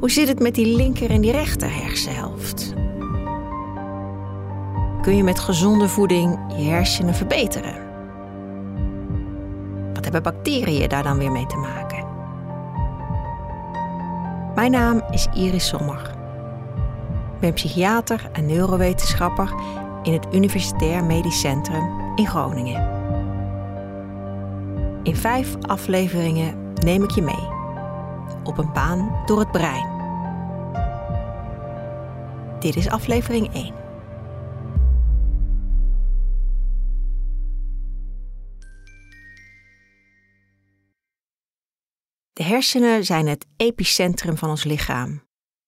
Hoe zit het met die linker en die rechter hersenhelft? Kun je met gezonde voeding je hersenen verbeteren? Wat hebben bacteriën daar dan weer mee te maken? Mijn naam is Iris Sommer. Ik ben psychiater en neurowetenschapper in het Universitair Medisch Centrum in Groningen. In vijf afleveringen neem ik je mee op een baan door het brein. Dit is aflevering 1. De hersenen zijn het epicentrum van ons lichaam.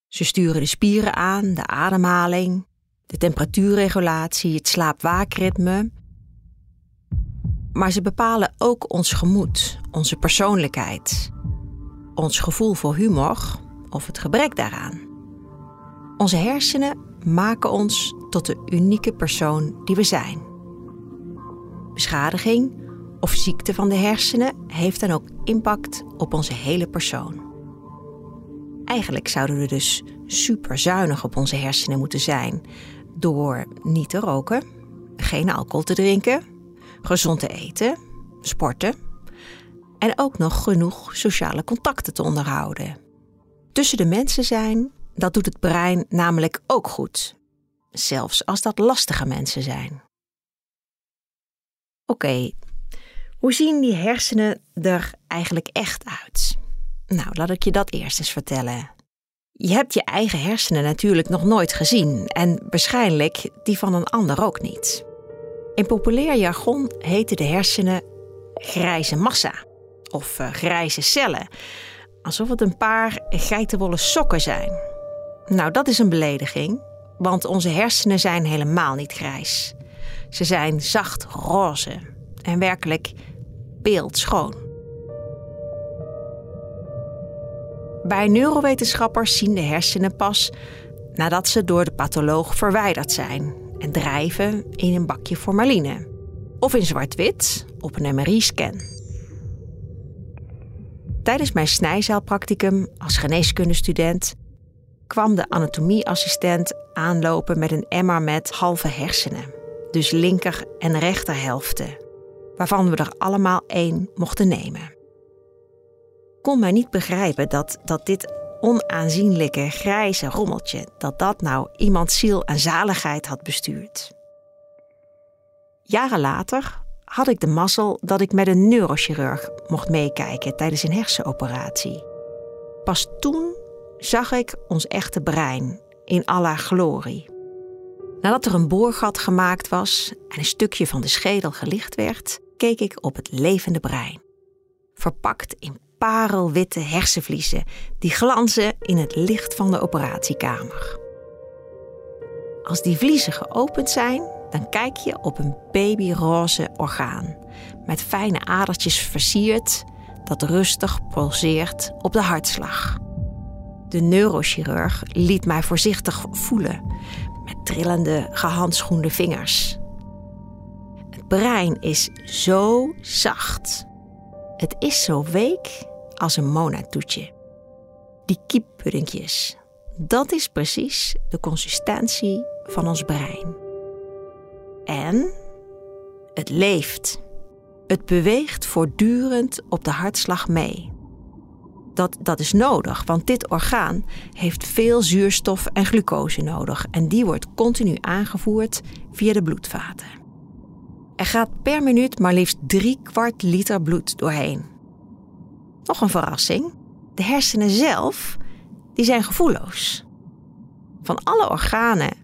Ze sturen de spieren aan, de ademhaling, de temperatuurregulatie, het slaap-waakritme. Maar ze bepalen ook ons gemoed, onze persoonlijkheid, ons gevoel voor humor of het gebrek daaraan. Onze hersenen maken ons tot de unieke persoon die we zijn. Beschadiging of ziekte van de hersenen heeft dan ook impact op onze hele persoon. Eigenlijk zouden we dus super zuinig op onze hersenen moeten zijn door niet te roken, geen alcohol te drinken, gezond te eten, sporten en ook nog genoeg sociale contacten te onderhouden. Tussen de mensen zijn, dat doet het brein namelijk ook goed, zelfs als dat lastige mensen zijn. Oké, hoe zien die hersenen er eigenlijk echt uit? Nou, laat ik je dat eerst eens vertellen. Je hebt je eigen hersenen natuurlijk nog nooit gezien en waarschijnlijk die van een ander ook niet. In populair jargon heten de hersenen grijze massa of uh, grijze cellen, alsof het een paar geitenwolle sokken zijn. Nou, dat is een belediging, want onze hersenen zijn helemaal niet grijs. Ze zijn zacht roze en werkelijk beeldschoon. Bij neurowetenschappers zien de hersenen pas nadat ze door de patholoog verwijderd zijn en drijven in een bakje formaline of in zwart-wit op een MRI-scan. Tijdens mijn snijzaalpracticum als geneeskundestudent kwam de anatomieassistent aanlopen met een emmer met halve hersenen, dus linker en rechterhelften, waarvan we er allemaal één mochten nemen. Kon mij niet begrijpen dat, dat dit onaanzienlijke grijze rommeltje, dat dat nou iemands ziel en zaligheid had bestuurd. Jaren later had ik de mazzel dat ik met een neurochirurg mocht meekijken tijdens een hersenoperatie. Pas toen zag ik ons echte brein in aller glorie. Nadat er een boorgat gemaakt was en een stukje van de schedel gelicht werd, keek ik op het levende brein. Verpakt in parelwitte hersenvliezen die glanzen in het licht van de operatiekamer. Als die vliezen geopend zijn, dan kijk je op een babyroze orgaan met fijne adertjes versierd dat rustig pulseert op de hartslag. De neurochirurg liet mij voorzichtig voelen met trillende gehandschoende vingers. Het brein is zo zacht. Het is zo week als een monatoetje. Die kieppuddingjes, dat is precies de consistentie van ons brein. En het leeft. Het beweegt voortdurend op de hartslag mee. Dat, dat is nodig, want dit orgaan heeft veel zuurstof en glucose nodig en die wordt continu aangevoerd via de bloedvaten. Er gaat per minuut maar liefst drie kwart liter bloed doorheen. Nog een verrassing: de hersenen zelf die zijn gevoelloos. Van alle organen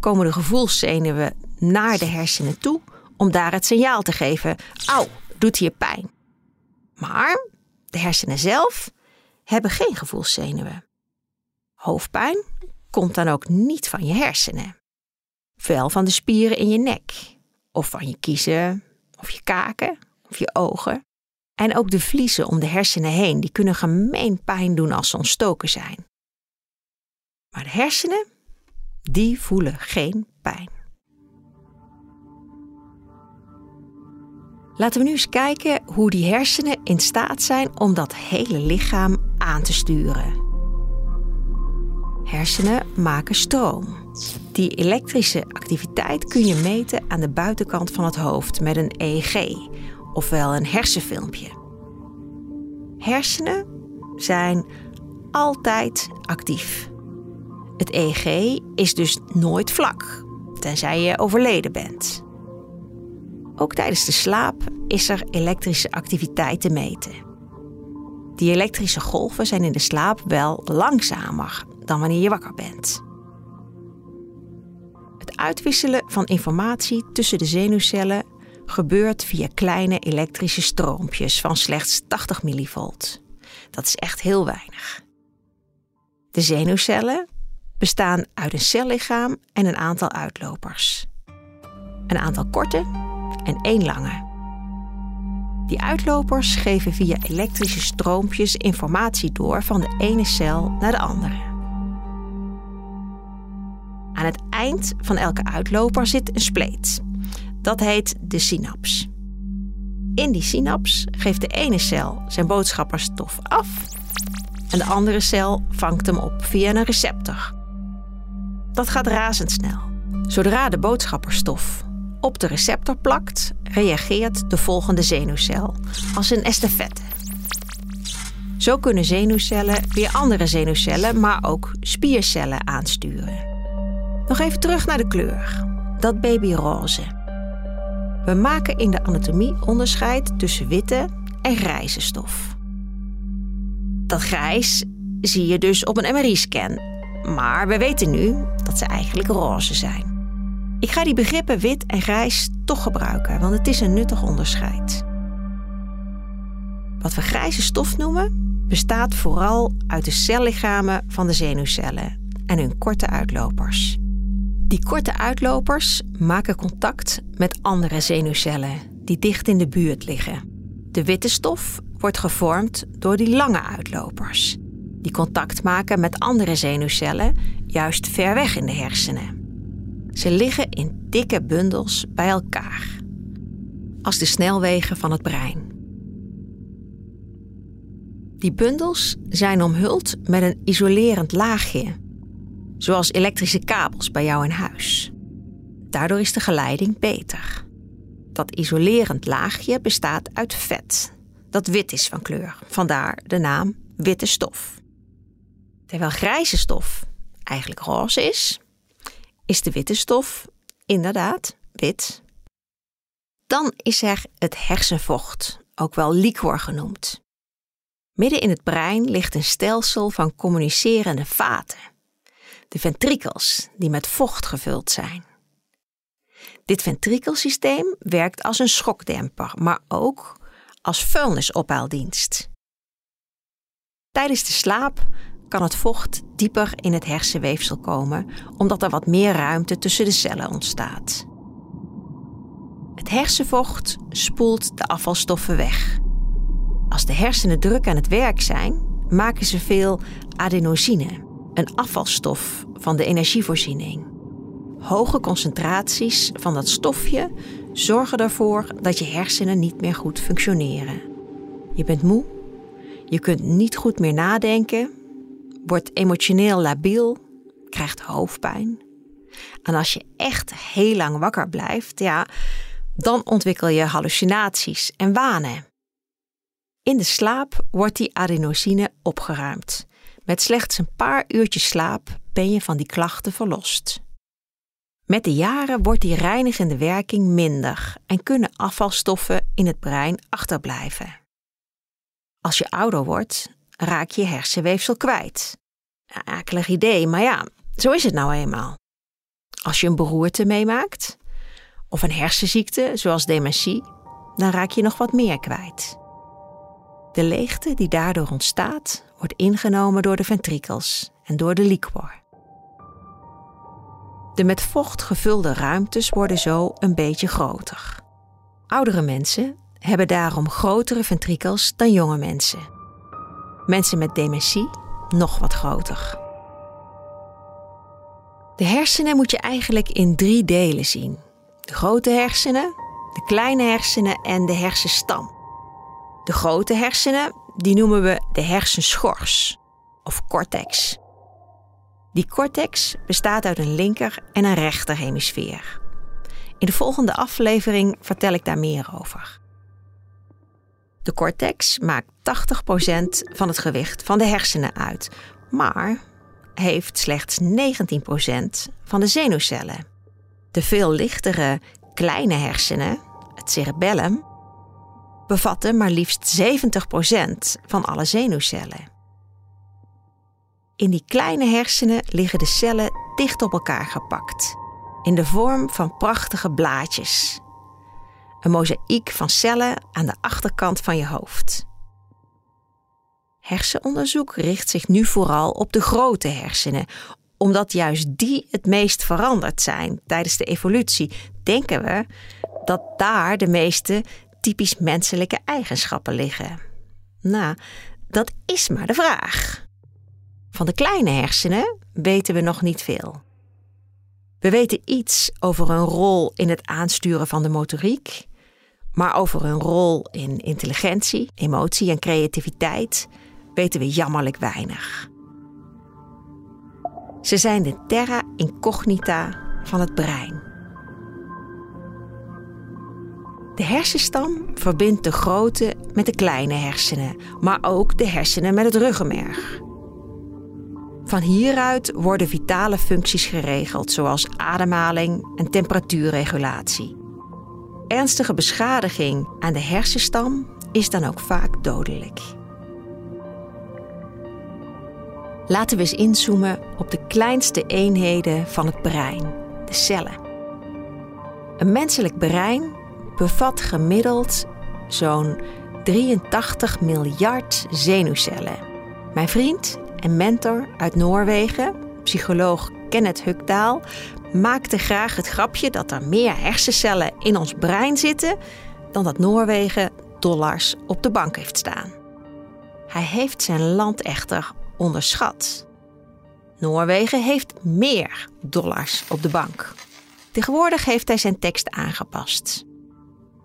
komen de gevoelszenuwen naar de hersenen toe om daar het signaal te geven: auw, doet hier pijn. Maar de hersenen zelf hebben geen gevoelszenuwen. Hoofdpijn komt dan ook niet van je hersenen. Wel van de spieren in je nek, of van je kiezen, of je kaken, of je ogen. En ook de vliezen om de hersenen heen, die kunnen gemeen pijn doen als ze ontstoken zijn. Maar de hersenen, die voelen geen pijn. Laten we nu eens kijken hoe die hersenen in staat zijn om dat hele lichaam aan te sturen. Hersenen maken stroom. Die elektrische activiteit kun je meten aan de buitenkant van het hoofd met een EEG, ofwel een hersenfilmpje. Hersenen zijn altijd actief. Het EEG is dus nooit vlak, tenzij je overleden bent. Ook tijdens de slaap is er elektrische activiteit te meten. Die elektrische golven zijn in de slaap wel langzamer dan wanneer je wakker bent. Het uitwisselen van informatie tussen de zenuwcellen gebeurt via kleine elektrische stroompjes van slechts 80 millivolt. Dat is echt heel weinig. De zenuwcellen bestaan uit een cellichaam en een aantal uitlopers. Een aantal korte en één lange. Die uitlopers geven via elektrische stroompjes informatie door van de ene cel naar de andere. Aan het eind van elke uitloper zit een spleet. Dat heet de synaps. In die synaps geeft de ene cel zijn boodschapperstof af en de andere cel vangt hem op via een receptor. Dat gaat razendsnel. Zodra de boodschapperstof op de receptor plakt, reageert de volgende zenuwcel als een estafette. Zo kunnen zenuwcellen weer andere zenuwcellen, maar ook spiercellen aansturen. Nog even terug naar de kleur. Dat babyroze. We maken in de anatomie onderscheid tussen witte en grijze stof. Dat grijs zie je dus op een MRI-scan. Maar we weten nu dat ze eigenlijk roze zijn. Ik ga die begrippen wit en grijs toch gebruiken, want het is een nuttig onderscheid. Wat we grijze stof noemen, bestaat vooral uit de cellichamen van de zenuwcellen en hun korte uitlopers. Die korte uitlopers maken contact met andere zenuwcellen die dicht in de buurt liggen. De witte stof wordt gevormd door die lange uitlopers, die contact maken met andere zenuwcellen juist ver weg in de hersenen. Ze liggen in dikke bundels bij elkaar, als de snelwegen van het brein. Die bundels zijn omhuld met een isolerend laagje, zoals elektrische kabels bij jou in huis. Daardoor is de geleiding beter. Dat isolerend laagje bestaat uit vet, dat wit is van kleur, vandaar de naam witte stof. Terwijl grijze stof eigenlijk roze is, is de witte stof inderdaad wit. Dan is er het hersenvocht, ook wel liquor genoemd. Midden in het brein ligt een stelsel van communicerende vaten, de ventrikels, die met vocht gevuld zijn. Dit ventrikelsysteem werkt als een schokdemper, maar ook als vuilnisophaaldienst. Tijdens de slaap kan het vocht dieper in het hersenweefsel komen, omdat er wat meer ruimte tussen de cellen ontstaat. Het hersenvocht spoelt de afvalstoffen weg. Als de hersenen druk aan het werk zijn, maken ze veel adenosine, een afvalstof van de energievoorziening. Hoge concentraties van dat stofje zorgen ervoor dat je hersenen niet meer goed functioneren. Je bent moe, je kunt niet goed meer nadenken wordt emotioneel labiel, krijgt hoofdpijn. En als je echt heel lang wakker blijft, ja, dan ontwikkel je hallucinaties en wanen. In de slaap wordt die adenosine opgeruimd. Met slechts een paar uurtjes slaap ben je van die klachten verlost. Met de jaren wordt die reinigende werking minder en kunnen afvalstoffen in het brein achterblijven. Als je ouder wordt, raak je hersenweefsel kwijt. Akelig idee, maar ja, zo is het nou eenmaal. Als je een beroerte meemaakt, of een hersenziekte zoals dementie, dan raak je nog wat meer kwijt. De leegte die daardoor ontstaat, wordt ingenomen door de ventrikels en door de liquor. De met vocht gevulde ruimtes worden zo een beetje groter. Oudere mensen hebben daarom grotere ventrikels dan jonge mensen. Mensen met dementie nog wat groter. De hersenen moet je eigenlijk in drie delen zien: de grote hersenen, de kleine hersenen en de hersenstam. De grote hersenen die noemen we de hersenschors of cortex. Die cortex bestaat uit een linker en een rechter hemisfeer. In de volgende aflevering vertel ik daar meer over. De cortex maakt 80% van het gewicht van de hersenen uit, maar heeft slechts 19% van de zenuwcellen. De veel lichtere kleine hersenen, het cerebellum, bevatten maar liefst 70% van alle zenuwcellen. In die kleine hersenen liggen de cellen dicht op elkaar gepakt, in de vorm van prachtige blaadjes. Een mozaïek van cellen aan de achterkant van je hoofd. Hersenonderzoek richt zich nu vooral op de grote hersenen, omdat juist die het meest veranderd zijn tijdens de evolutie. Denken we dat daar de meeste typisch menselijke eigenschappen liggen? Nou, dat is maar de vraag. Van de kleine hersenen weten we nog niet veel. We weten iets over een rol in het aansturen van de motoriek, maar over een rol in intelligentie, emotie en creativiteit weten we jammerlijk weinig. Ze zijn de terra incognita van het brein. De hersenstam verbindt de grote met de kleine hersenen, maar ook de hersenen met het ruggenmerg. Van hieruit worden vitale functies geregeld, zoals ademhaling en temperatuurregulatie. Ernstige beschadiging aan de hersenstam is dan ook vaak dodelijk. Laten we eens inzoomen op de kleinste eenheden van het brein, de cellen. Een menselijk brein bevat gemiddeld zo'n 83 miljard zenuwcellen. Mijn vriend en mentor uit Noorwegen, psycholoog Kenneth Hukdaal, maakte graag het grapje dat er meer hersencellen in ons brein zitten dan dat Noorwegen dollars op de bank heeft staan. Hij heeft zijn land echter onderschat. Noorwegen heeft meer dollars op de bank. Tegenwoordig heeft hij zijn tekst aangepast.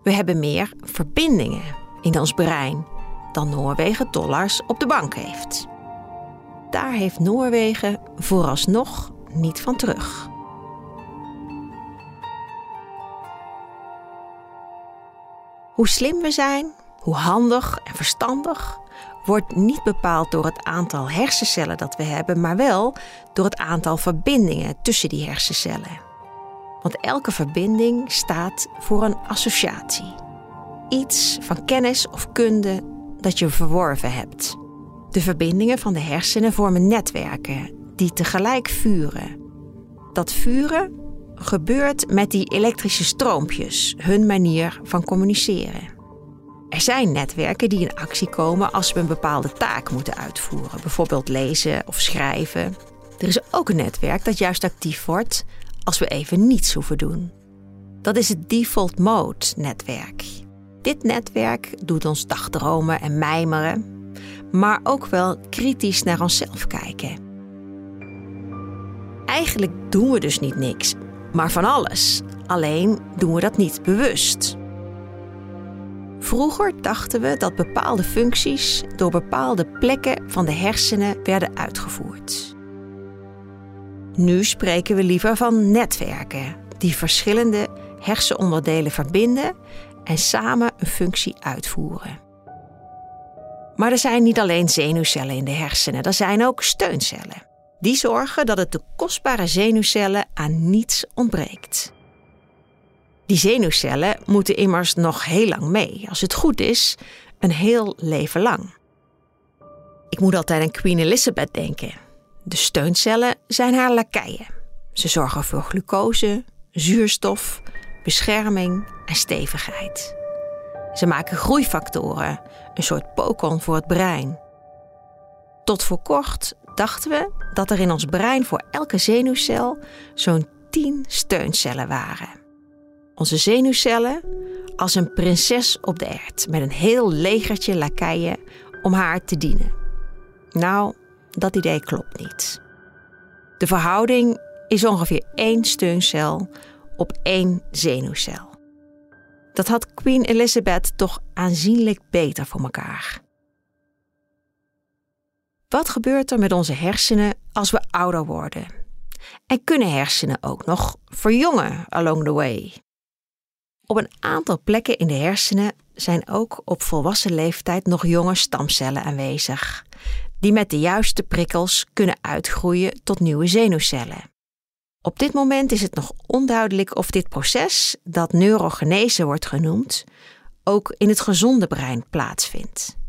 We hebben meer verbindingen in ons brein dan Noorwegen dollars op de bank heeft. Daar heeft Noorwegen vooralsnog niet van terug. Hoe slim we zijn, hoe handig en verstandig, wordt niet bepaald door het aantal hersencellen dat we hebben, maar wel door het aantal verbindingen tussen die hersencellen. Want elke verbinding staat voor een associatie. Iets van kennis of kunde dat je verworven hebt. De verbindingen van de hersenen vormen netwerken die tegelijk vuren. Dat vuren gebeurt met die elektrische stroompjes, hun manier van communiceren. Er zijn netwerken die in actie komen als we een bepaalde taak moeten uitvoeren, bijvoorbeeld lezen of schrijven. Er is ook een netwerk dat juist actief wordt als we even niets hoeven doen. Dat is het default mode netwerk. Dit netwerk doet ons dagdromen en mijmeren, maar ook wel kritisch naar onszelf kijken. Eigenlijk doen we dus niet niks, maar van alles. Alleen doen we dat niet bewust. Vroeger dachten we dat bepaalde functies door bepaalde plekken van de hersenen werden uitgevoerd. Nu spreken we liever van netwerken die verschillende hersenonderdelen verbinden en samen een functie uitvoeren. Maar er zijn niet alleen zenuwcellen in de hersenen, er zijn ook steuncellen. Die zorgen dat het de kostbare zenuwcellen aan niets ontbreekt. Die zenuwcellen moeten immers nog heel lang mee, als het goed is, een heel leven lang. Ik moet altijd aan Queen Elizabeth denken. De steuncellen zijn haar lakeien. Ze zorgen voor glucose, zuurstof, bescherming en stevigheid. Ze maken groeifactoren, een soort pokon voor het brein. Tot voor kort dachten we dat er in ons brein voor elke zenuwcel zo'n 10 steuncellen waren. Onze zenuwcellen als een prinses op de ert met een heel legertje lakeien om haar te dienen. Nou, dat idee klopt niet. De verhouding is ongeveer één steuncel op één zenuwcel. Dat had Queen Elizabeth toch aanzienlijk beter voor elkaar. Wat gebeurt er met onze hersenen als we ouder worden? En kunnen hersenen ook nog verjongen along the way? Op een aantal plekken in de hersenen zijn ook op volwassen leeftijd nog jonge stamcellen aanwezig, die met de juiste prikkels kunnen uitgroeien tot nieuwe zenuwcellen. Op dit moment is het nog onduidelijk of dit proces, dat neurogenese wordt genoemd, ook in het gezonde brein plaatsvindt.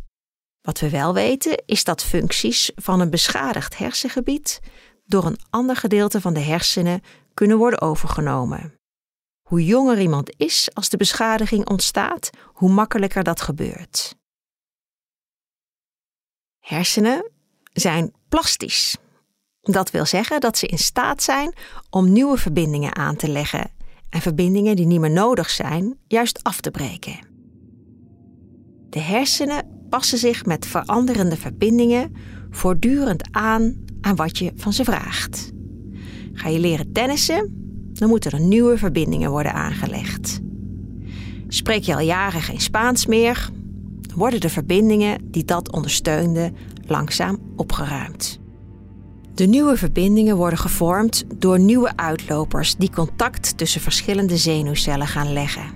Wat we wel weten is dat functies van een beschadigd hersengebied door een ander gedeelte van de hersenen kunnen worden overgenomen. Hoe jonger iemand is als de beschadiging ontstaat, hoe makkelijker dat gebeurt. Hersenen zijn plastisch. Dat wil zeggen dat ze in staat zijn om nieuwe verbindingen aan te leggen en verbindingen die niet meer nodig zijn, juist af te breken. De hersenen passen zich met veranderende verbindingen voortdurend aan aan wat je van ze vraagt. Ga je leren tennissen, dan moeten er nieuwe verbindingen worden aangelegd. Spreek je al jaren geen Spaans meer, dan worden de verbindingen die dat ondersteunden langzaam opgeruimd. De nieuwe verbindingen worden gevormd door nieuwe uitlopers die contact tussen verschillende zenuwcellen gaan leggen.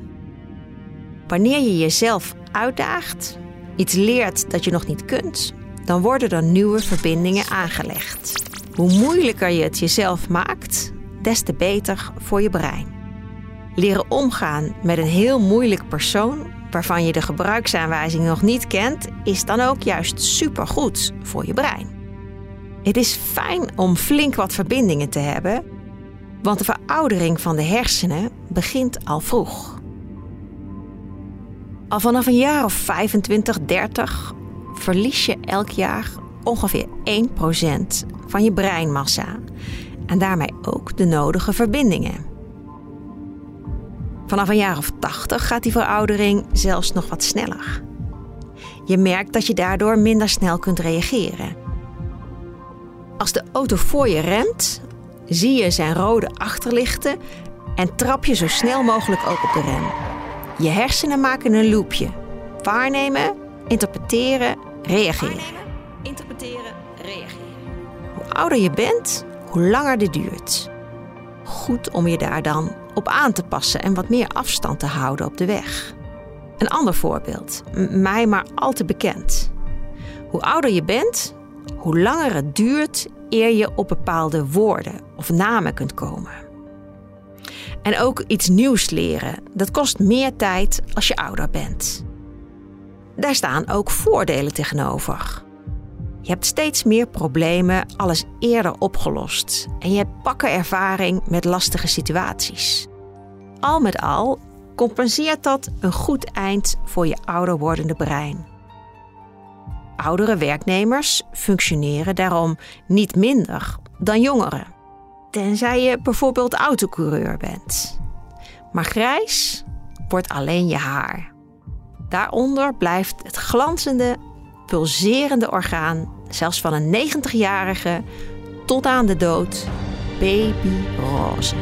Wanneer je jezelf uitdaagt, iets leert dat je nog niet kunt, dan worden er nieuwe verbindingen aangelegd. Hoe moeilijker je het jezelf maakt, des te beter voor je brein. Leren omgaan met een heel moeilijk persoon waarvan je de gebruiksaanwijzing nog niet kent, is dan ook juist supergoed voor je brein. Het is fijn om flink wat verbindingen te hebben, want de veroudering van de hersenen begint al vroeg. Al vanaf een jaar of 25, 30 verlies je elk jaar ongeveer 1% van je breinmassa en daarmee ook de nodige verbindingen. Vanaf een jaar of 80 gaat die veroudering zelfs nog wat sneller. Je merkt dat je daardoor minder snel kunt reageren. Als de auto voor je remt, zie je zijn rode achterlichten en trap je zo snel mogelijk ook op de rem. Je hersenen maken een loopje. Waarnemen, interpreteren, reageren. interpreteren, reageren. Hoe ouder je bent, hoe langer dit duurt. Goed om je daar dan op aan te passen en wat meer afstand te houden op de weg. Een ander voorbeeld, mij maar al te bekend. Hoe ouder je bent, hoe langer het duurt eer je op bepaalde woorden of namen kunt komen. En ook iets nieuws leren, dat kost meer tijd als je ouder bent. Daar staan ook voordelen tegenover. Je hebt steeds meer problemen alles eerder opgelost en je hebt pakken ervaring met lastige situaties. Al met al compenseert dat een goed eind voor je ouder wordende brein. Oudere werknemers functioneren daarom niet minder dan jongeren, tenzij je bijvoorbeeld autocoureur bent. Maar grijs wordt alleen je haar. Daaronder blijft het glanzende, pulserende orgaan, zelfs van een 90-jarige tot aan de dood, babyroze.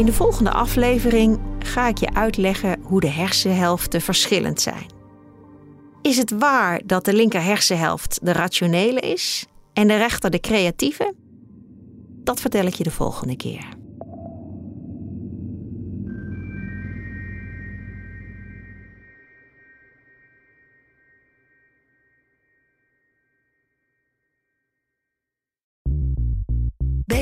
In de volgende aflevering ga ik je uitleggen hoe de hersenhelften verschillend zijn. Is het waar dat de linker hersenhelft de rationele is en de rechter de creatieve? Dat vertel ik je de volgende keer.